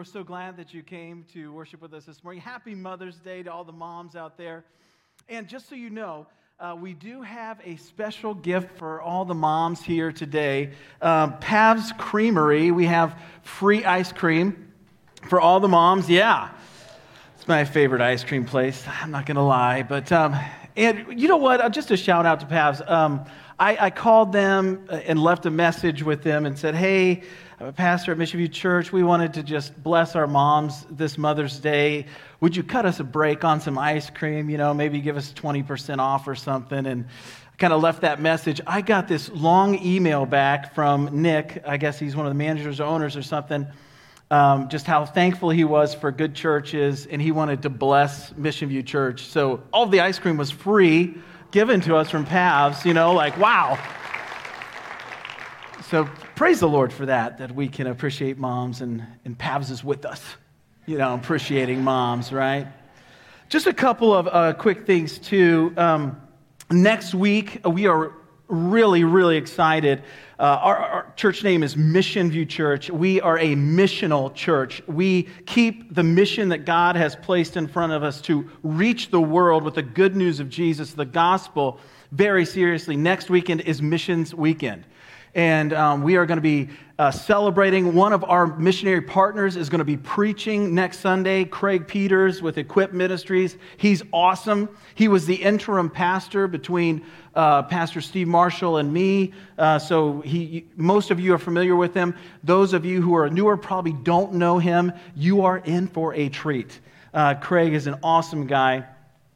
We're so glad that you came to worship with us this morning. Happy Mother's Day to all the moms out there. And just so you know, uh, we do have a special gift for all the moms here today. Um, Pav's Creamery, we have free ice cream for all the moms. Yeah, it's my favorite ice cream place. I'm not going to lie. But, um, and you know what? Uh, just a shout out to Pav's. Um, I, I called them uh, and left a message with them and said, hey, Pastor at Mission View Church. We wanted to just bless our moms this Mother's Day. Would you cut us a break on some ice cream? You know, maybe give us 20% off or something. And I kind of left that message. I got this long email back from Nick. I guess he's one of the managers or owners or something. Um, just how thankful he was for good churches, and he wanted to bless Mission View Church. So all the ice cream was free, given to us from Pavs. You know, like wow. So praise the Lord for that, that we can appreciate moms and, and Pavs is with us, you know, appreciating moms, right? Just a couple of uh, quick things, too. Um, next week, we are really, really excited. Uh, our, our, church name is Mission View Church. We are a missional church. We keep the mission that God has placed in front of us to reach the world with the good news of Jesus, the gospel, very seriously. Next weekend is Missions Weekend and um, we are going to be uh, celebrating. One of our missionary partners is going to be preaching next Sunday, Craig Peters with Equip Ministries. He's awesome. He was the interim pastor between uh, Pastor Steve Marshall and me. Uh, so he, most of you are familiar with him. Those of you who are newer probably don't know him. You are in for a treat. Uh, Craig is an awesome guy.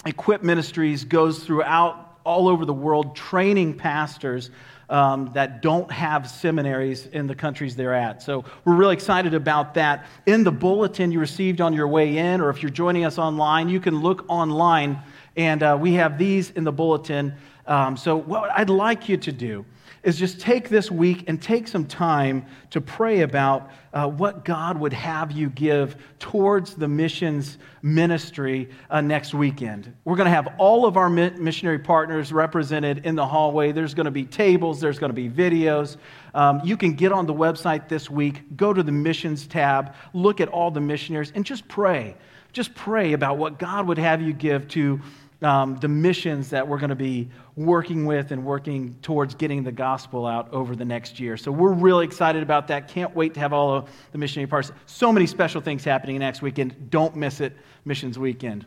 Equip Ministries goes throughout all over the world training pastors um, that don't have seminaries in the countries they're at. So we're really excited about that. In the bulletin you received on your way in, or if you're joining us online, you can look online, and uh, we have these in the bulletin. Um, so, what I'd like you to do is just take this week and take some time to pray about uh, what God would have you give towards the missions ministry uh, next weekend. We're going to have all of our missionary partners represented in the hallway. There's going to be tables, there's going to be videos. Um, you can get on the website this week, go to the missions tab, look at all the missionaries, and just pray. Just pray about what God would have you give to um, the missions that we're going to be working with and working towards getting the gospel out over the next year. So we're really excited about that. Can't wait to have all of the missionary parts. So many special things happening next weekend. Don't miss it, Missions Weekend.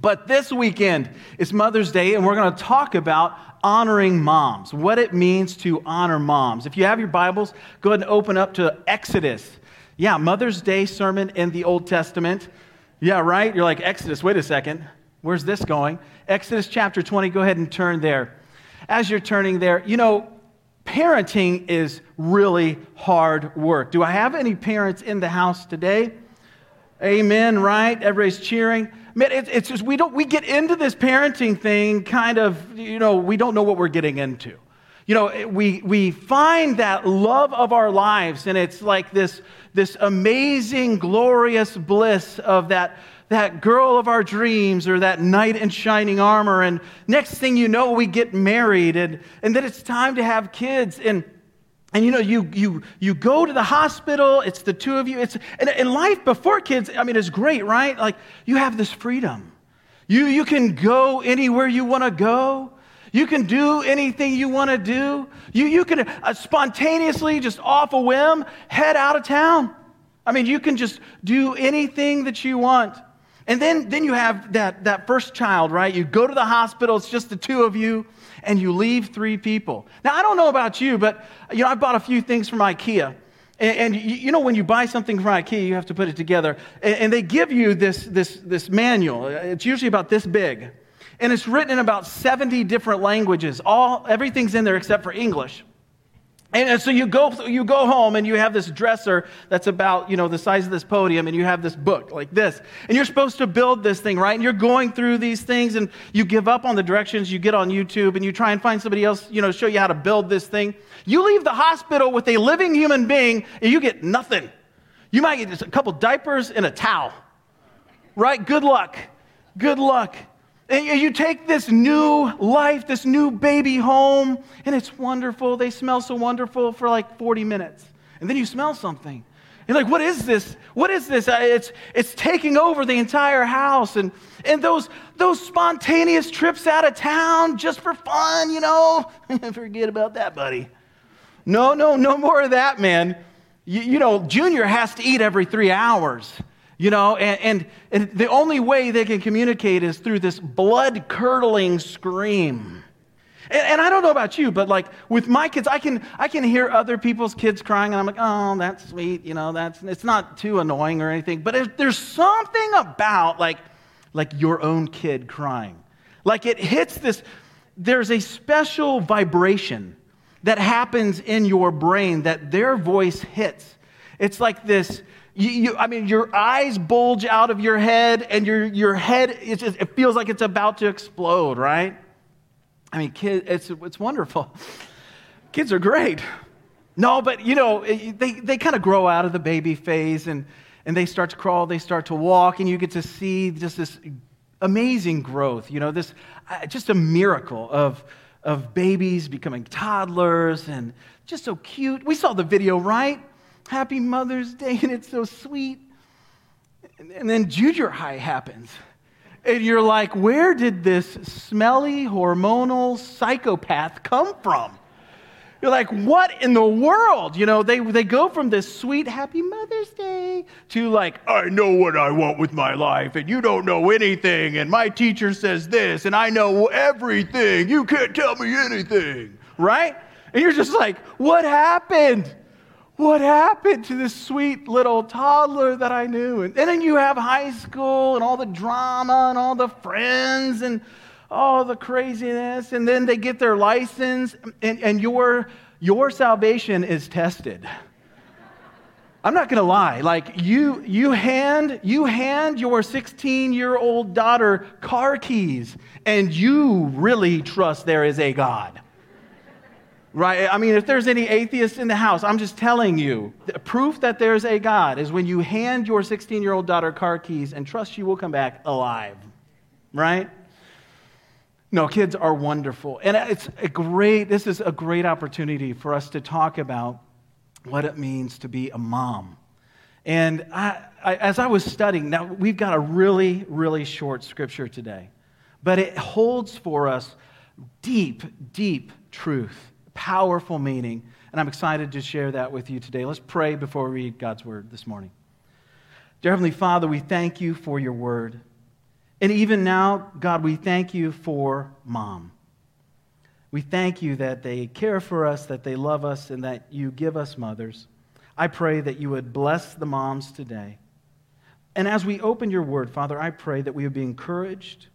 But this weekend is Mother's Day, and we're going to talk about honoring moms, what it means to honor moms. If you have your Bibles, go ahead and open up to Exodus. Yeah, Mother's Day sermon in the Old Testament. Yeah, right? You're like, Exodus, wait a second. Where's this going? Exodus chapter 20, go ahead and turn there. As you're turning there, you know, parenting is really hard work. Do I have any parents in the house today? Amen, right? Everybody's cheering. Man, it's, it's just, we don't, we get into this parenting thing kind of, you know, we don't know what we're getting into. You know, we, we find that love of our lives, and it's like this, this amazing, glorious bliss of that that girl of our dreams or that knight in shining armor. And next thing you know, we get married and, and then it's time to have kids. And, and you know, you, you, you go to the hospital, it's the two of you. It's, and, and life before kids, I mean, it's great, right? Like you have this freedom. You, you can go anywhere you want to go. You can do anything you want to do. You, you can uh, spontaneously, just off a whim, head out of town. I mean, you can just do anything that you want. And then, then you have that, that first child, right? You go to the hospital, it's just the two of you, and you leave three people. Now, I don't know about you, but you know, I bought a few things from IKEA. And, and you, you, know, when you buy something from IKEA, you have to put it together. And, and they give you this, this, this manual. It's usually about this big. And it's written in about 70 different languages. All, everything's in there except for English. And so you go, you go home and you have this dresser that's about, you know, the size of this podium and you have this book like this. And you're supposed to build this thing, right? And you're going through these things and you give up on the directions. You get on YouTube and you try and find somebody else, you know, show you how to build this thing. You leave the hospital with a living human being and you get nothing. You might get just a couple diapers and a towel, right? Good luck. Good luck. And you take this new life, this new baby home, and it's wonderful. They smell so wonderful for like 40 minutes. And then you smell something. You're like, what is this? What is this? It's, it's taking over the entire house. And, and those, those spontaneous trips out of town just for fun, you know, forget about that, buddy. No, no, no more of that, man. You, you know, Junior has to eat every three hours, you know, and, and, and the only way they can communicate is through this blood curdling scream. And, and, I don't know about you, but like with my kids, I can, I can hear other people's kids crying, and I'm like, oh, that's sweet, you know, that's, it's not too annoying or anything. But there's, there's something about like, like your own kid crying. Like it hits this, there's a special vibration that happens in your brain that their voice hits. It's like this. You, you, I mean, your eyes bulge out of your head, and your, your head, just, it feels like it's about to explode, right? I mean, kids, it's, it's wonderful. Kids are great. No, but you know, they, they kind of grow out of the baby phase and, and they start to crawl, they start to walk, and you get to see just this amazing growth, you know, this uh, just a miracle of, of babies becoming toddlers and just so cute. We saw the video, right? Happy Mother's Day, and it's so sweet. And, then junior high happens. And you're like, where did this smelly, hormonal psychopath come from? You're like, what in the world? You know, they, they go from this sweet, happy Mother's Day to like, I know what I want with my life, and you don't know anything, and my teacher says this, and I know everything. You can't tell me anything, right? And you're just like, what happened? What happened to this sweet little toddler that I knew? And, and then you have high school and all the drama and all the friends and all the craziness. And then they get their license, and, and your, your salvation is tested. I'm not to lie. Like you, you hand, you hand your 16 year old daughter car keys, and you really trust there is a God. Right? I mean, if there's any atheists in the house, I'm just telling you, proof that there's a God is when you hand your 16 year old daughter car keys and trust she will come back alive. Right? No, kids are wonderful. And it's a great, this is a great opportunity for us to talk about what it means to be a mom. And I, I, as I was studying, now we've got a really, really short scripture today, but it holds for us deep, deep truth powerful meaning, and I'm excited to share that with you today. Let's pray before we read God's word this morning. Dear Heavenly Father, we thank you for your word. And even now, God, we thank you for mom. We thank you that they care for us, that they love us, and that you give us mothers. I pray that you would bless the moms today. And as we open your word, Father, I pray that we would be encouraged,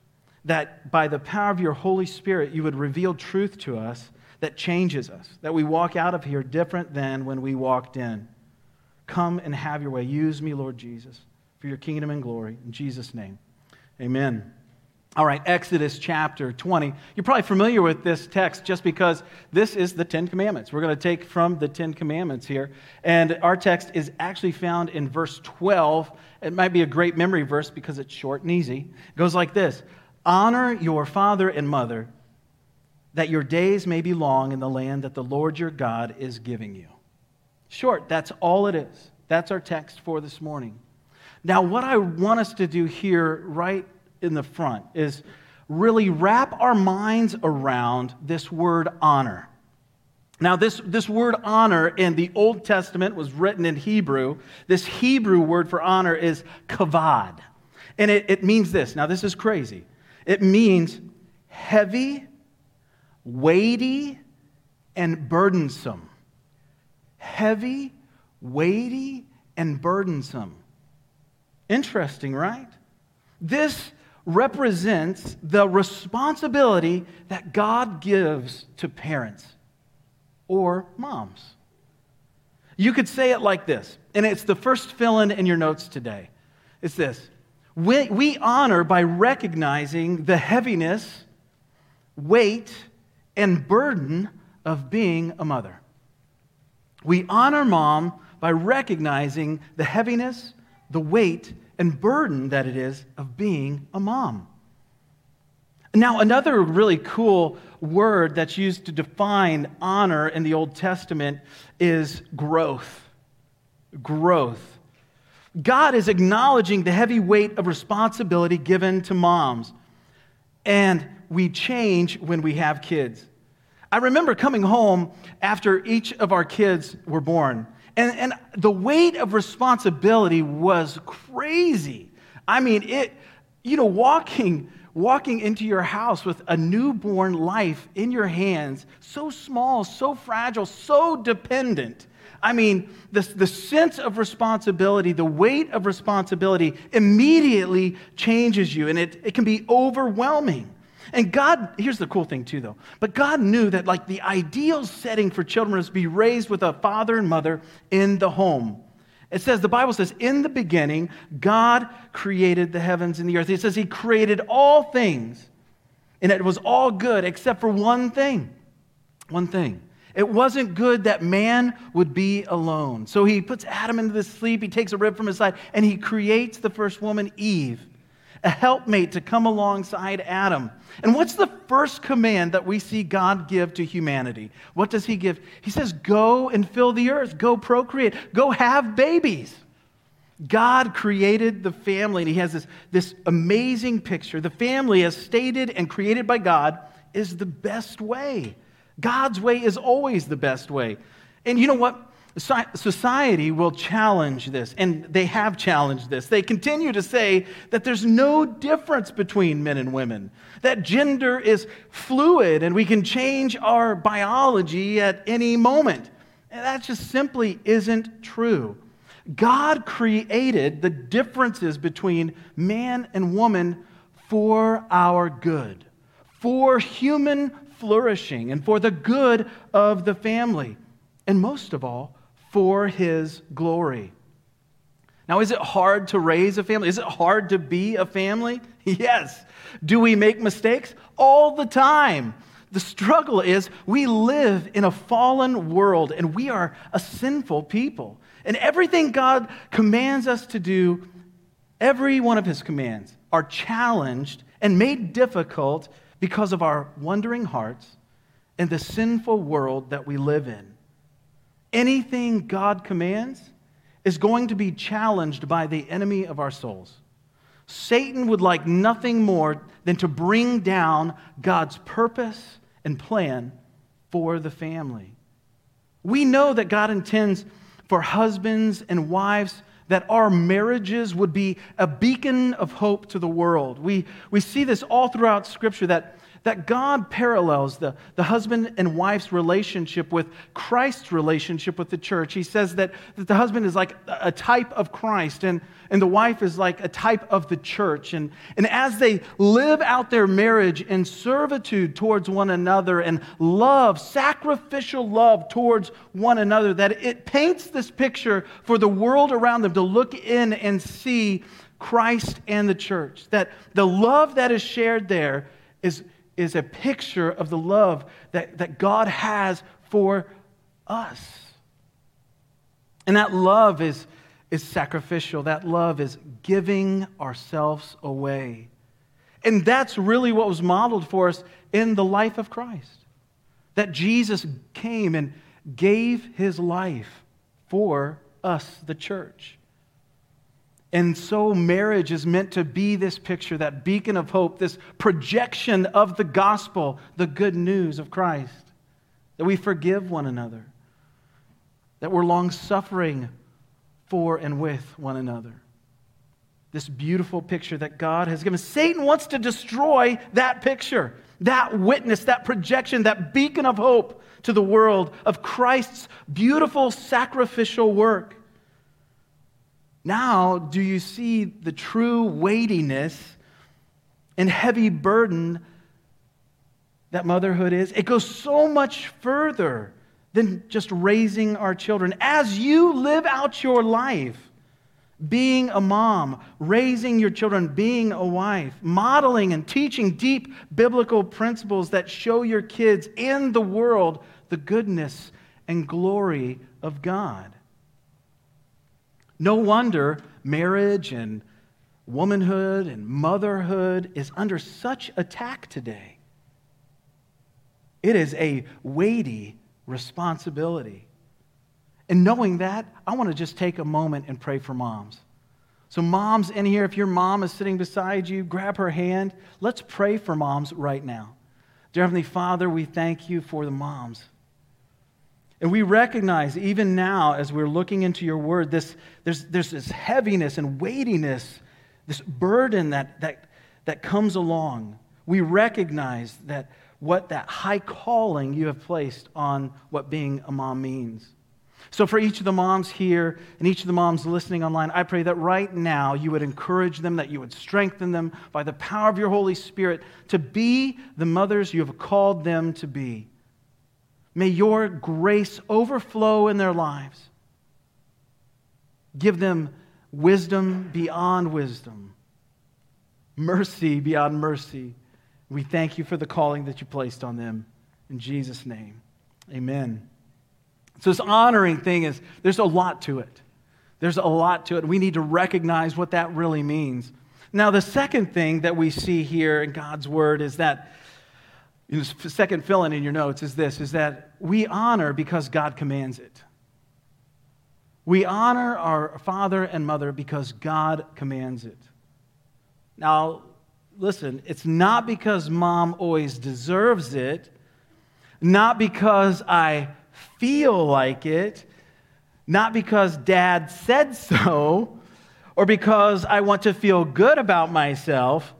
that by the power of your Holy Spirit, you would reveal truth to us that changes us, that we walk out of here different than when we walked in. Come and have your way. Use me, Lord Jesus, for your kingdom and glory. In Jesus' name, amen. All right, Exodus chapter 20. You're probably familiar with this text just because this is the Ten Commandments. We're going to take from the Ten Commandments here. And our text is actually found in verse 12. It might be a great memory verse because it's short and easy. It goes like this Honor your father and mother that your days may be long in the land that the Lord your God is giving you. Short, that's all it is. That's our text for this morning. Now, what I want us to do here, right in the front, is really wrap our minds around this word honor. Now, this, this word honor in the Old Testament was written in Hebrew. This Hebrew word for honor is kavod. And it, it means this. Now, this is crazy. It means heavy weighty and burdensome. Heavy, weighty, and burdensome. Interesting, right? This represents the responsibility that God gives to parents or moms. You could say it like this, and it's the first fill in in your notes today. It's this we, we honor by recognizing the heaviness, weight, and burden of being a mother. We honor mom by recognizing the heaviness, the weight, and burden that it is of being a mom. Now, another really cool word that's used to define honor in the Old Testament is growth. growth. God is acknowledging the heavy weight of responsibility given to moms. And we change when we have kids. I remember coming home after each of our kids were born, and, and the weight of responsibility was crazy. I mean, it, you know, walking, walking into your house with a newborn life in your hands, so small, so fragile, so dependent. I mean, the, the sense of responsibility, the weight of responsibility immediately changes you, and it, it can be overwhelming. And God, here's the cool thing too, though. But God knew that, like, the ideal setting for children is to be raised with a father and mother in the home. It says, the Bible says, in the beginning, God created the heavens and the earth. It says He created all things, and it was all good except for one thing. One thing. It wasn't good that man would be alone. So he puts Adam into the sleep, he takes a rib from his side, and he creates the first woman, Eve a helpmate to come alongside Adam. And what's the first command that we see God give to humanity? What does He give? He says, Go and fill the earth, go procreate, go have babies. God created the family, and He has this, this amazing picture. The family, as stated and created by God, is the best way. God's way is always the best way. And you know what? Society will challenge this, and they have challenged this. They continue to say that there's no difference between men and women, that gender is fluid and we can change our biology at any moment. And that just simply isn't true. God created the differences between man and woman for our good, for human flourishing, and for the good of the family. And most of all, for his glory. Now, is it hard to raise a family? Is it hard to be a family? Yes. Do we make mistakes? All the time. The struggle is we live in a fallen world and we are a sinful people. And everything God commands us to do, every one of his commands, are challenged and made difficult because of our wandering hearts and the sinful world that we live in anything God commands is going to be challenged by the enemy of our souls. Satan would like nothing more than to bring down God's purpose and plan for the family. We know that God intends for husbands and wives that our marriages would be a beacon of hope to the world. We, we see this all throughout Scripture that that God parallels the, the husband and wife's relationship with Christ's relationship with the church. He says that, that the husband is like a type of Christ and, and the wife is like a type of the church. And, and as they live out their marriage in servitude towards one another and love, sacrificial love towards one another, that it paints this picture for the world around them to look in and see Christ and the church. That the love that is shared there is is a picture of the love that, that God has for us. And that love is, is sacrificial, that love is giving ourselves away. And that's really what was modeled for us in the life of Christ. That Jesus came and gave his life for us, the church. And so, marriage is meant to be this picture, that beacon of hope, this projection of the gospel, the good news of Christ. That we forgive one another, that we're long suffering for and with one another. This beautiful picture that God has given. Satan wants to destroy that picture, that witness, that projection, that beacon of hope to the world of Christ's beautiful sacrificial work. Now, do you see the true weightiness and heavy burden that motherhood is? It goes so much further than just raising our children. As you live out your life, being a mom, raising your children, being a wife, modeling and teaching deep biblical principles that show your kids and the world the goodness and glory of God. No wonder marriage and womanhood and motherhood is under such attack today. It is a weighty responsibility. And knowing that, I want to just take a moment and pray for moms. So, moms in here, if your mom is sitting beside you, grab her hand. Let's pray for moms right now. Dear Heavenly Father, we thank you for the moms. And we recognize, even now, as we're looking into your word, this, there's, there's this heaviness and weightiness, this burden that, that, that comes along. We recognize that what that high calling you have placed on what being a mom means. So, for each of the moms here and each of the moms listening online, I pray that right now you would encourage them, that you would strengthen them by the power of your Holy Spirit to be the mothers you have called them to be. May your grace overflow in their lives. Give them wisdom beyond wisdom, mercy beyond mercy. We thank you for the calling that you placed on them. In Jesus' name, amen. So, this honoring thing is, there's a lot to it. There's a lot to it. We need to recognize what that really means. Now, the second thing that we see here in God's word is that, know, second fill in in your notes is this, is that we honor because God commands it. We honor our father and mother because God commands it. Now, listen, it's not because mom always deserves it, not because I feel like it, not because dad said so or because I want to feel good about myself.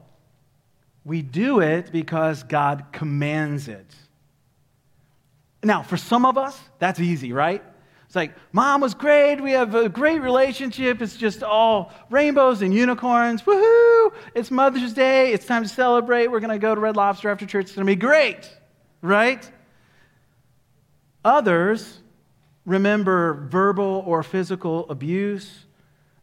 We do it because God commands it. Now, for some of us, that's easy, right? It's like, mom was great. We have a great relationship. It's just all rainbows and unicorns. Woohoo! It's Mother's Day. It's time to celebrate. We're going to go to Red Lobster after church. It's going to be great, right? Others remember verbal or physical abuse.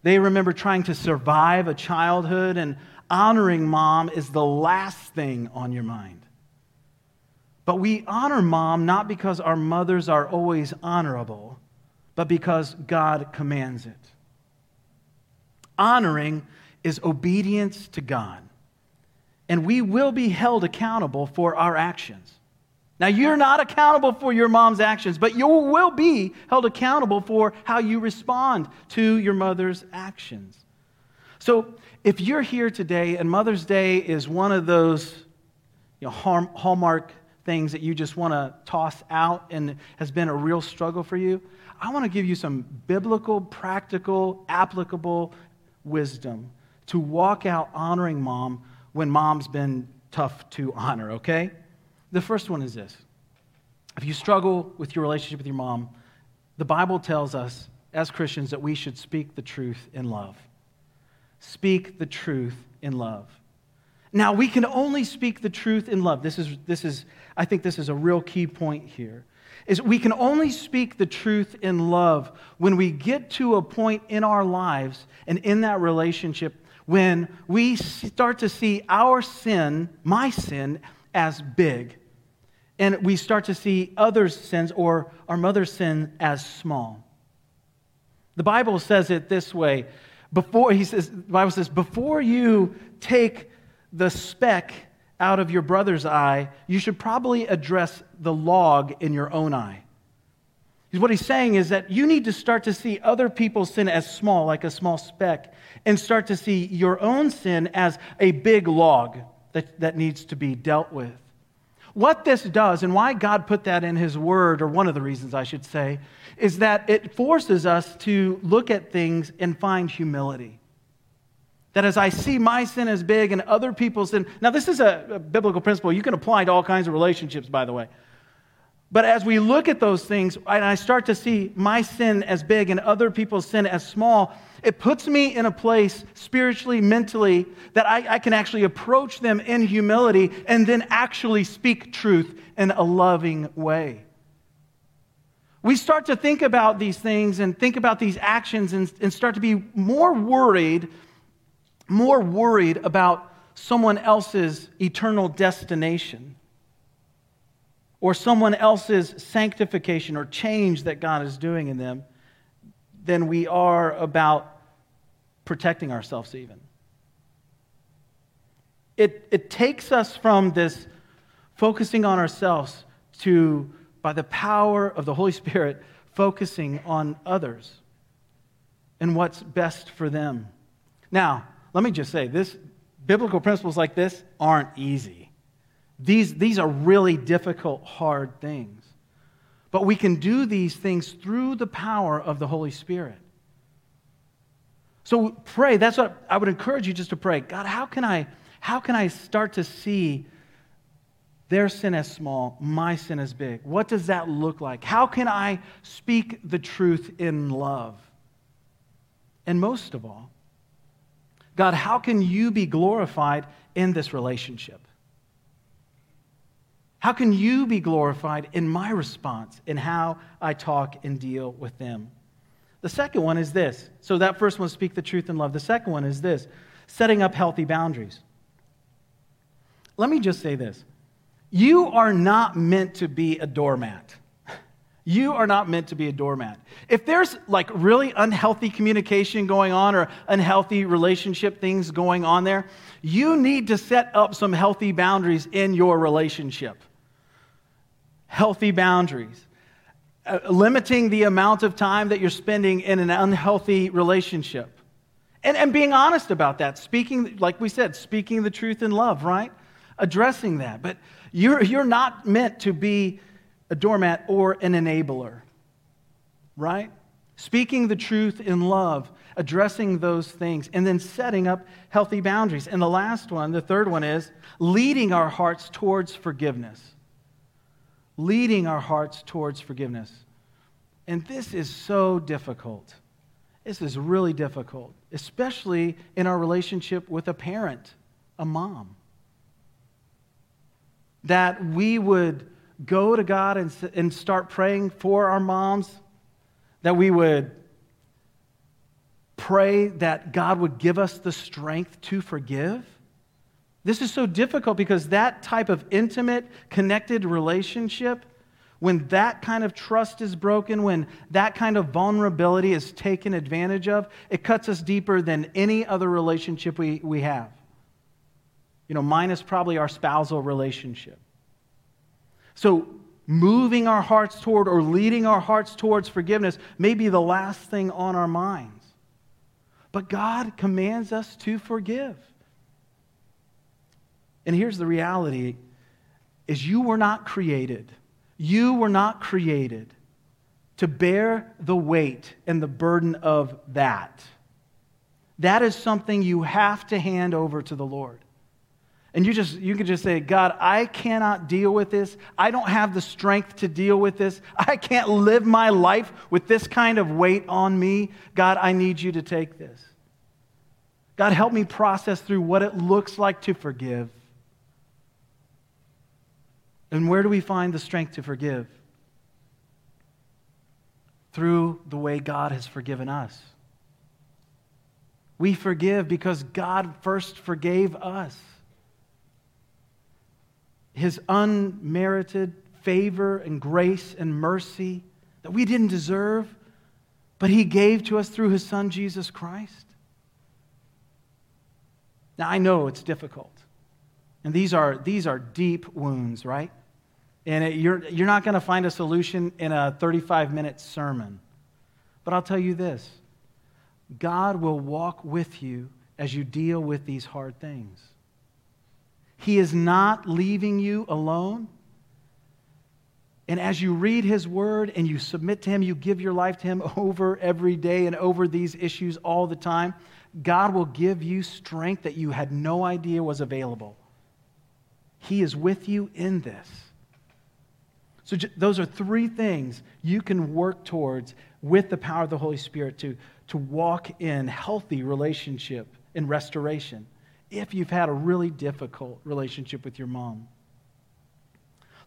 They remember trying to survive a childhood, and honoring mom is the last thing on your mind. But we honor mom not because our mothers are always honorable, but because God commands it. Honoring is obedience to God, and we will be held accountable for our actions. Now, you're not accountable for your mom's actions, but you will be held accountable for how you respond to your mother's actions. So, if you're here today and Mother's Day is one of those you know, hallmark things that you just want to toss out and has been a real struggle for you, I want to give you some biblical, practical, applicable wisdom to walk out honoring mom when mom's been tough to honor, okay? The first one is this if you struggle with your relationship with your mom, the Bible tells us as Christians that we should speak the truth in love. Speak the truth in love. Now, we can only speak the truth in love. This is, this is, I think this is a real key point here. Is we can only speak the truth in love when we get to a point in our lives and in that relationship when we start to see our sin, my sin, as big and we start to see others' sins or our mother's sin as small. The Bible says it this way. Before he says, the Bible says, before you take the speck out of your brother's eye, you should probably address the log in your own eye. What he's saying is that you need to start to see other people's sin as small, like a small speck, and start to see your own sin as a big log that, that needs to be dealt with. What this does, and why God put that in His Word, or one of the reasons I should say, is that it forces us to look at things and find humility. That as I see my sin as big and other people's sin, now this is a, a biblical principle you can apply to all kinds of relationships, by the way. But as we look at those things, and I start to see my sin as big and other people's sin as small, it puts me in a place spiritually, mentally, that I, I, can actually approach them in humility and then actually speak truth in a loving way. We start to think about these things and think about these actions and, and start to be more worried, more worried about someone else's eternal destination or someone else's sanctification or change that God is doing in them than we are about protecting ourselves, even. It, it takes us from this focusing on ourselves to, by the power of the Holy Spirit, focusing on others and what's best for them. Now, let me just say this biblical principles like this aren't easy. These, these are really difficult, hard things. But we can do these things through the power of the Holy Spirit. So pray. That's what I would encourage you just to pray. God, how can I, how can I start to see their sin as small, my sin as big? What does that look like? How can I speak the truth in love? And most of all, God, how can you be glorified in this relationship? How can you be glorified in my response in how I talk and deal with them? The second one is this. So, that first one, speak the truth in love. The second one is this setting up healthy boundaries. Let me just say this you are not meant to be a doormat. You are not meant to be a doormat. If there's like really unhealthy communication going on or unhealthy relationship things going on there, you need to set up some healthy boundaries in your relationship. Healthy boundaries. Uh, limiting the amount of time that you're spending in an unhealthy relationship. And, and being honest about that. Speaking, like we said, speaking the truth in love, right? Addressing that. But you're, you're not meant to be a doormat or an enabler, right? Speaking the truth in love, addressing those things, and then setting up healthy boundaries. And the last one, the third one is leading our hearts towards forgiveness. Leading our hearts towards forgiveness. And this is so difficult. This is really difficult, especially in our relationship with a parent, a mom. That we would go to God and, and start praying for our moms, that we would pray that God would give us the strength to forgive. This is so difficult because that type of intimate, connected relationship, when that kind of trust is broken, when that kind of vulnerability is taken advantage of, it cuts us deeper than any other relationship we, we have. You know, mine is probably our spousal relationship. So, moving our hearts toward or leading our hearts towards forgiveness may be the last thing on our minds. But God commands us to forgive. And here's the reality is you were not created. You were not created to bear the weight and the burden of that. That is something you have to hand over to the Lord. And you just you can just say, God, I cannot deal with this. I don't have the strength to deal with this. I can't live my life with this kind of weight on me. God, I need you to take this. God, help me process through what it looks like to forgive. And where do we find the strength to forgive? Through the way God has forgiven us. We forgive because God first forgave us his unmerited favor and grace and mercy that we didn't deserve, but he gave to us through his son, Jesus Christ. Now, I know it's difficult. And these are, these are deep wounds, right? And it, you're, you're not going to find a solution in a 35 minute sermon. But I'll tell you this God will walk with you as you deal with these hard things. He is not leaving you alone. And as you read His Word and you submit to Him, you give your life to Him over every day and over these issues all the time, God will give you strength that you had no idea was available. He is with you in this. So, those are three things you can work towards with the power of the Holy Spirit to, to walk in healthy relationship and restoration if you've had a really difficult relationship with your mom.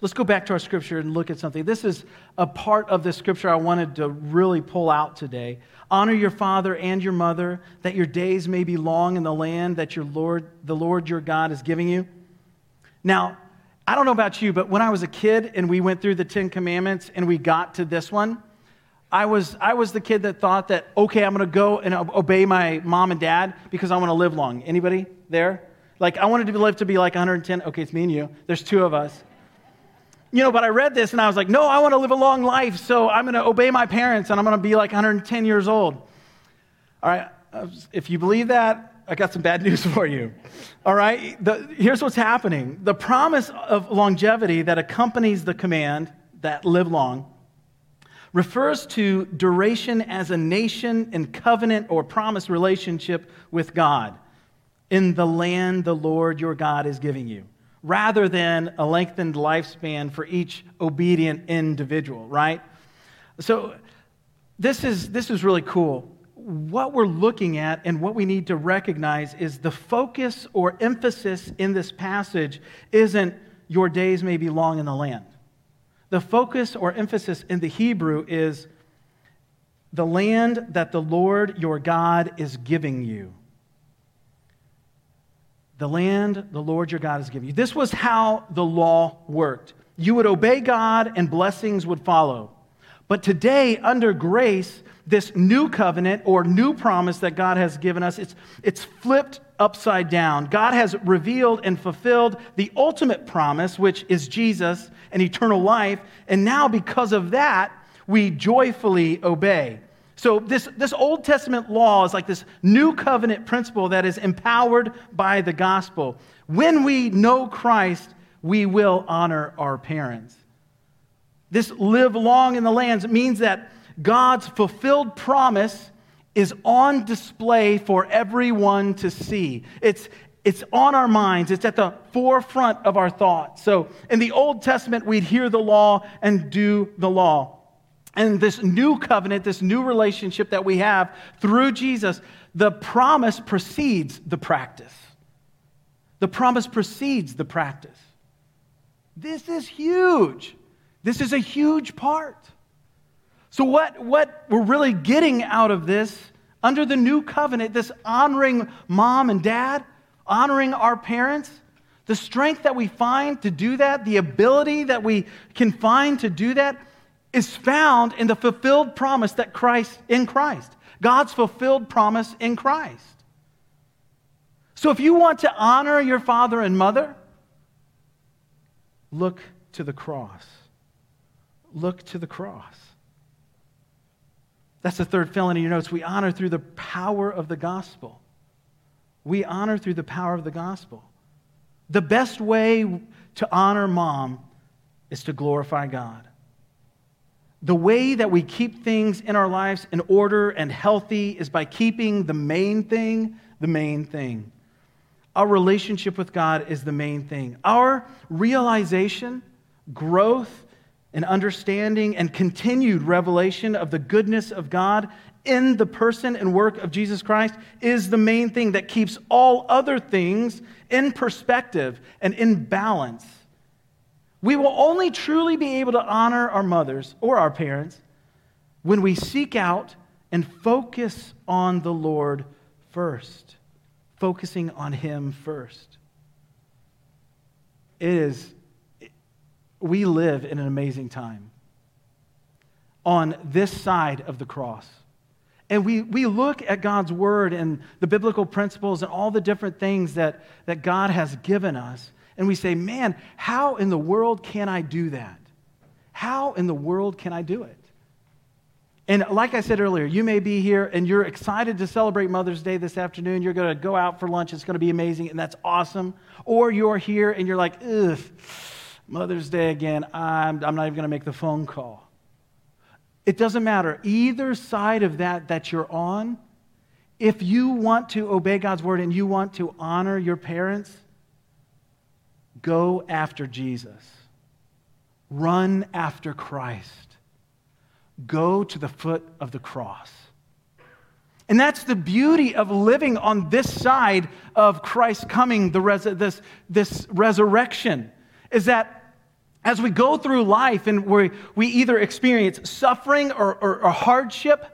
Let's go back to our scripture and look at something. This is a part of the scripture I wanted to really pull out today. Honor your father and your mother, that your days may be long in the land that your Lord, the Lord your God is giving you. Now, I don't know about you, but when I was a kid and we went through the Ten Commandments and we got to this one, I was, I was the kid that thought that, okay, I'm going to go and obey my mom and dad because I want to live long. Anybody there? Like, I wanted to live to be like 110. Okay, it's me and you. There's two of us. you know, but I read this and I was like, no, I want to live a long life, so I'm going to obey my parents and I'm going to be like 110 years old. All right, uh, if you believe that, I got some bad news for you. All right, the, here's what's happening the promise of longevity that accompanies the command that live long refers to duration as a nation in covenant or promise relationship with God in the land the Lord your God is giving you rather than a lengthened lifespan for each obedient individual, right? So this is, this is really cool. What we're looking at and what we need to recognize is the focus or emphasis in this passage isn't your days may be long in the land. The focus or emphasis in the Hebrew is the land that the Lord your God is giving you the land the Lord your God has given you. This was how the law worked. You would obey God and blessings would follow. But today, under grace, this new covenant or new promise that God has given us, it's, it's flipped upside down. God has revealed and fulfilled the ultimate promise, which is Jesus and eternal life. And now, because of that, we joyfully obey. So, this, this Old Testament law is like this new covenant principle that is empowered by the gospel. When we know Christ, we will honor our parents. This live long in the lands means that God's fulfilled promise is on display for everyone to see. It's, it's on our minds, it's at the forefront of our thoughts. So, in the Old Testament, we'd hear the law and do the law. And this new covenant, this new relationship that we have through Jesus, the promise precedes the practice. The promise precedes the practice. This is huge. This is a huge part. So, what, what we're really getting out of this under the new covenant, this honoring mom and dad, honoring our parents, the strength that we find to do that, the ability that we can find to do that, is found in the fulfilled promise that Christ in Christ. God's fulfilled promise in Christ. So if you want to honor your father and mother, look to the cross. Look to the cross. That's the third fill in your notes. We honor through the power of the gospel. We honor through the power of the gospel. The best way to honor mom is to glorify God the way that we keep things in our lives in order and healthy is by keeping the main thing the main thing. Our relationship with God is the main thing. Our realization, growth, and understanding and continued revelation of the goodness of God in the person and work of Jesus Christ is the main thing that keeps all other things in perspective and in balance we will only truly be able to honor our mothers or our parents when we seek out and focus on the Lord first, focusing on Him first. It is, we live in an amazing time on this side of the cross. And we, we look at God's word and the biblical principles and all the different things that, that God has given us and we say, man, how in the world can I do that? How in the world can I do it? And like I said earlier, you may be here and you're excited to celebrate Mother's Day this afternoon. You're going to go out for lunch. It's going to be amazing, and that's awesome. Or you're here and you're like, ugh, Mother's Day again. I'm, I'm not even going to make the phone call. It doesn't matter. Either side of that that you're on, if you want to obey God's word and you want to honor your parents, Go after Jesus. Run after Christ. Go to the foot of the cross. And that's the beauty of living on this side of Christ coming, the res- this, this resurrection, is that as we go through life and we, we either experience suffering or, or, or hardship,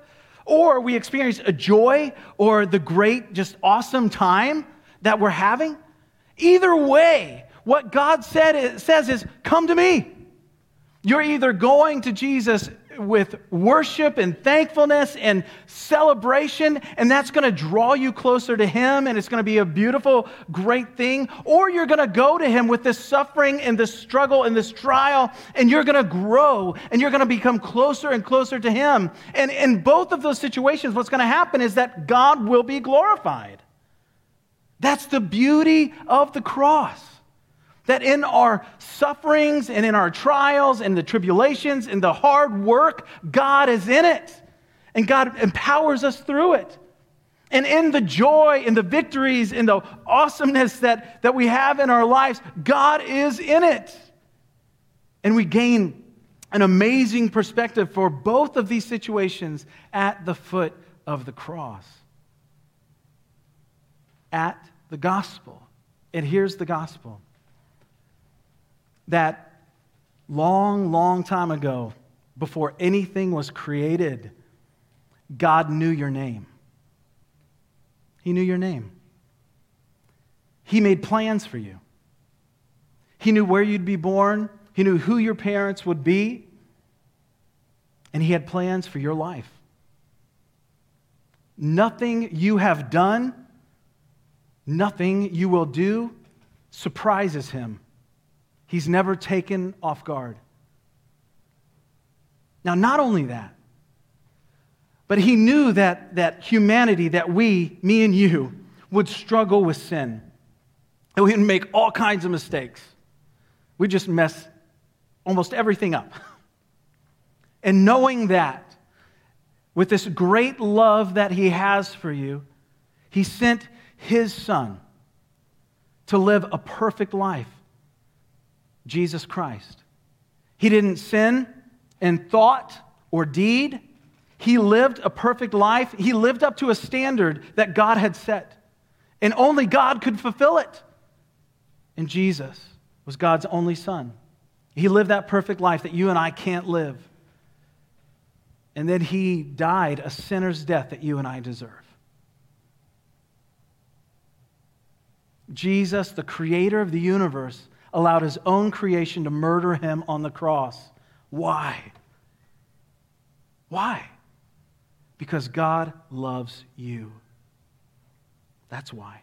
or we experience a joy or the great, just awesome time that we're having, either way, what God said, says is, Come to me. You're either going to Jesus with worship and thankfulness and celebration, and that's going to draw you closer to Him, and it's going to be a beautiful, great thing. Or you're going to go to Him with this suffering and this struggle and this trial, and you're going to grow and you're going to become closer and closer to Him. And in both of those situations, what's going to happen is that God will be glorified. That's the beauty of the cross. That in our sufferings and in our trials and the tribulations and the hard work, God is in it. And God empowers us through it. And in the joy and the victories and the awesomeness that, that we have in our lives, God is in it. And we gain an amazing perspective for both of these situations at the foot of the cross. At the gospel. And here's the gospel that long, long time ago, before anything was created, God knew your name. He knew your name. He made plans for you. He knew where you'd be born. He knew who your parents would be. And He had plans for your life. Nothing you have done, nothing you will do surprises Him. He's never taken off guard. Now, not only that, but he knew that, that humanity, that we, me and you, would struggle with sin. that we would make all kinds of mistakes. We just mess almost everything up. And knowing that, with this great love that he has for you, he sent his son to live a perfect life Jesus Christ. He didn't sin in thought or deed. He lived a perfect life. He lived up to a standard that God had set. And only God could fulfill it. And Jesus was God's only son. He lived that perfect life that you and I can't live. And then he died a sinner's death that you and I deserve. Jesus, the creator of the universe, allowed his own creation to murder him on the cross. Why? Why? Because God loves you. That's why.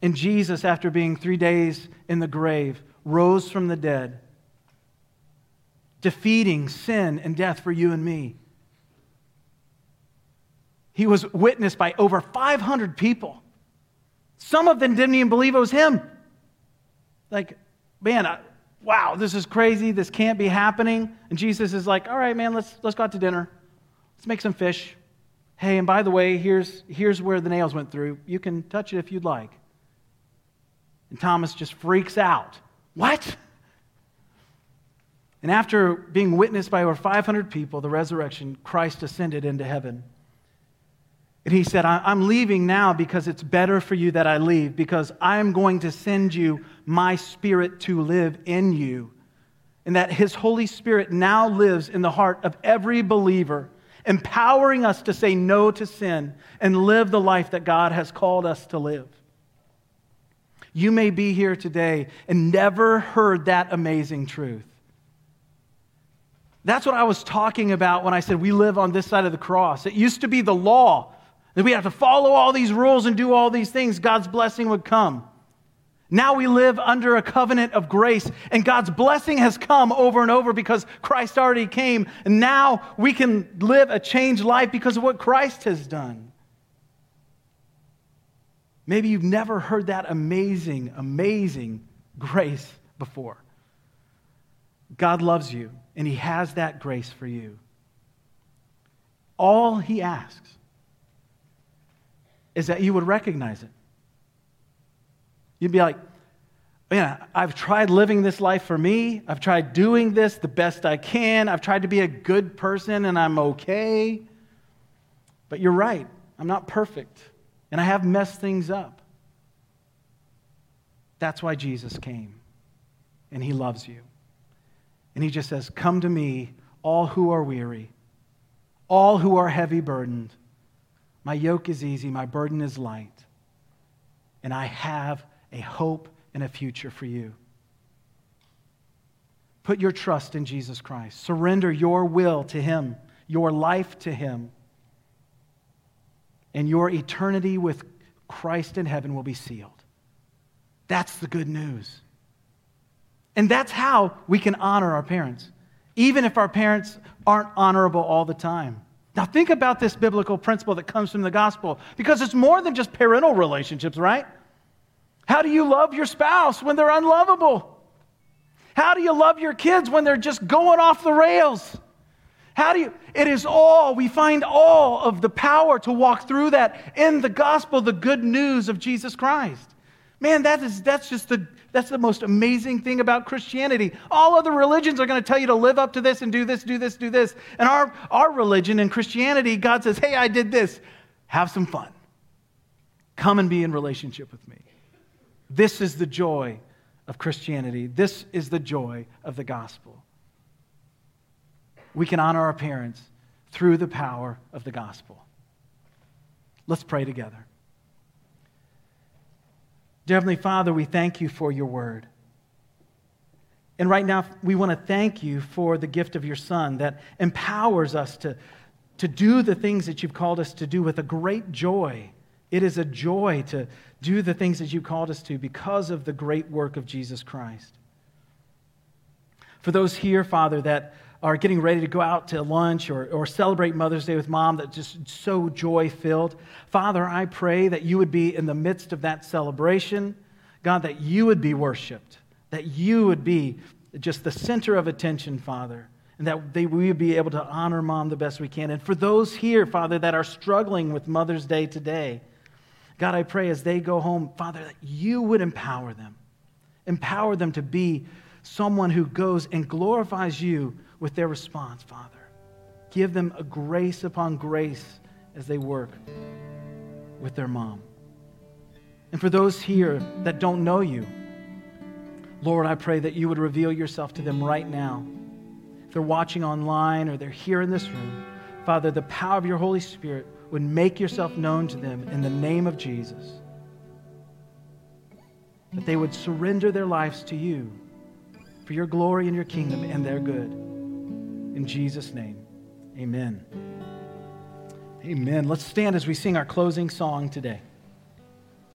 And Jesus, after being three days in the grave, rose from the dead, defeating sin and death for you and me. He was witnessed by over 500 people. Some of them didn't even believe it was him. Like, man, I, wow, this is crazy. This can't be happening. And Jesus is like, all right, man, let's, let's go out to dinner. Let's make some fish. Hey, and by the way, here's, here's where the nails went through. You can touch it if you'd like. And Thomas just freaks out. What? And after being witnessed by over 500 people, the resurrection, Christ ascended into heaven. And he said, I'm leaving now because it's better for you that I leave, because I'm going to send you my spirit to live in you. And that his Holy Spirit now lives in the heart of every believer, empowering us to say no to sin and live the life that God has called us to live. You may be here today and never heard that amazing truth. That's what I was talking about when I said we live on this side of the cross. It used to be the law that we have to follow all these rules and do all these things, God's blessing would come. Now we live under a covenant of grace, and God's blessing has come over and over because Christ already came. And now we can live a changed life because of what Christ has done. Maybe you've never heard that amazing, amazing grace before. God loves you, and He has that grace for you. All He asks is that you would recognize it. You'd be like, man, I've tried living this life for me. I've tried doing this the best I can. I've tried to be a good person and I'm okay. But you're right, I'm not perfect. And I have messed things up. That's why Jesus came. And he loves you. And he just says, Come to me, all who are weary, all who are heavy burdened my yoke is easy, my burden is light, and I have a hope and a future for you. Put your trust in Jesus Christ. Surrender your will to Him, your life to Him. And your eternity with Christ in heaven will be sealed. That's the good news. And that's how we can honor our parents, even if our parents aren't honorable all the time. Now, think about this biblical principle that comes from the gospel because it's more than just parental relationships, right? How do you love your spouse when they're unlovable? How do you love your kids when they're just going off the rails? How do you? It is all, we find all of the power to walk through that in the gospel, the good news of Jesus Christ. Man, that is, that's just the, that's the most amazing thing about Christianity. All other religions are going to tell you to live up to this and do this, do this, do this. And our, our religion and Christianity, God says, hey, I did this. Have some fun. Come and be in relationship with me. This is the joy of Christianity. This is the joy of the gospel. We can honor our parents through the power of the gospel. Let's pray together. Dear Heavenly Father, we thank you for your word. And right now, we want to thank you for the gift of your Son that empowers us to, to do the things that you've called us to do with a great joy. It is a joy to do the things that you called us to because of the great work of Jesus Christ. For those here, Father, that are getting ready to go out to lunch or, or celebrate Mother's Day with mom that's just so joy filled. Father, I pray that you would be in the midst of that celebration. God, that you would be worshiped, that you would be just the center of attention, Father, and that they, we would be able to honor mom the best we can. And for those here, Father, that are struggling with Mother's Day today, God, I pray as they go home, Father, that you would empower them. Empower them to be someone who goes and glorifies you with their response, Father. Give them a grace upon grace as they work with their mom. And for those here that don't know you, Lord, I pray that you would reveal yourself to them right now. If they're watching online or they're here in this room, Father, the power of your Holy Spirit would make yourself known to them in the name of Jesus. That they would surrender their lives to you for your glory and your kingdom and their good. In Jesus' name, amen. Amen. Let's stand as we sing our closing song today.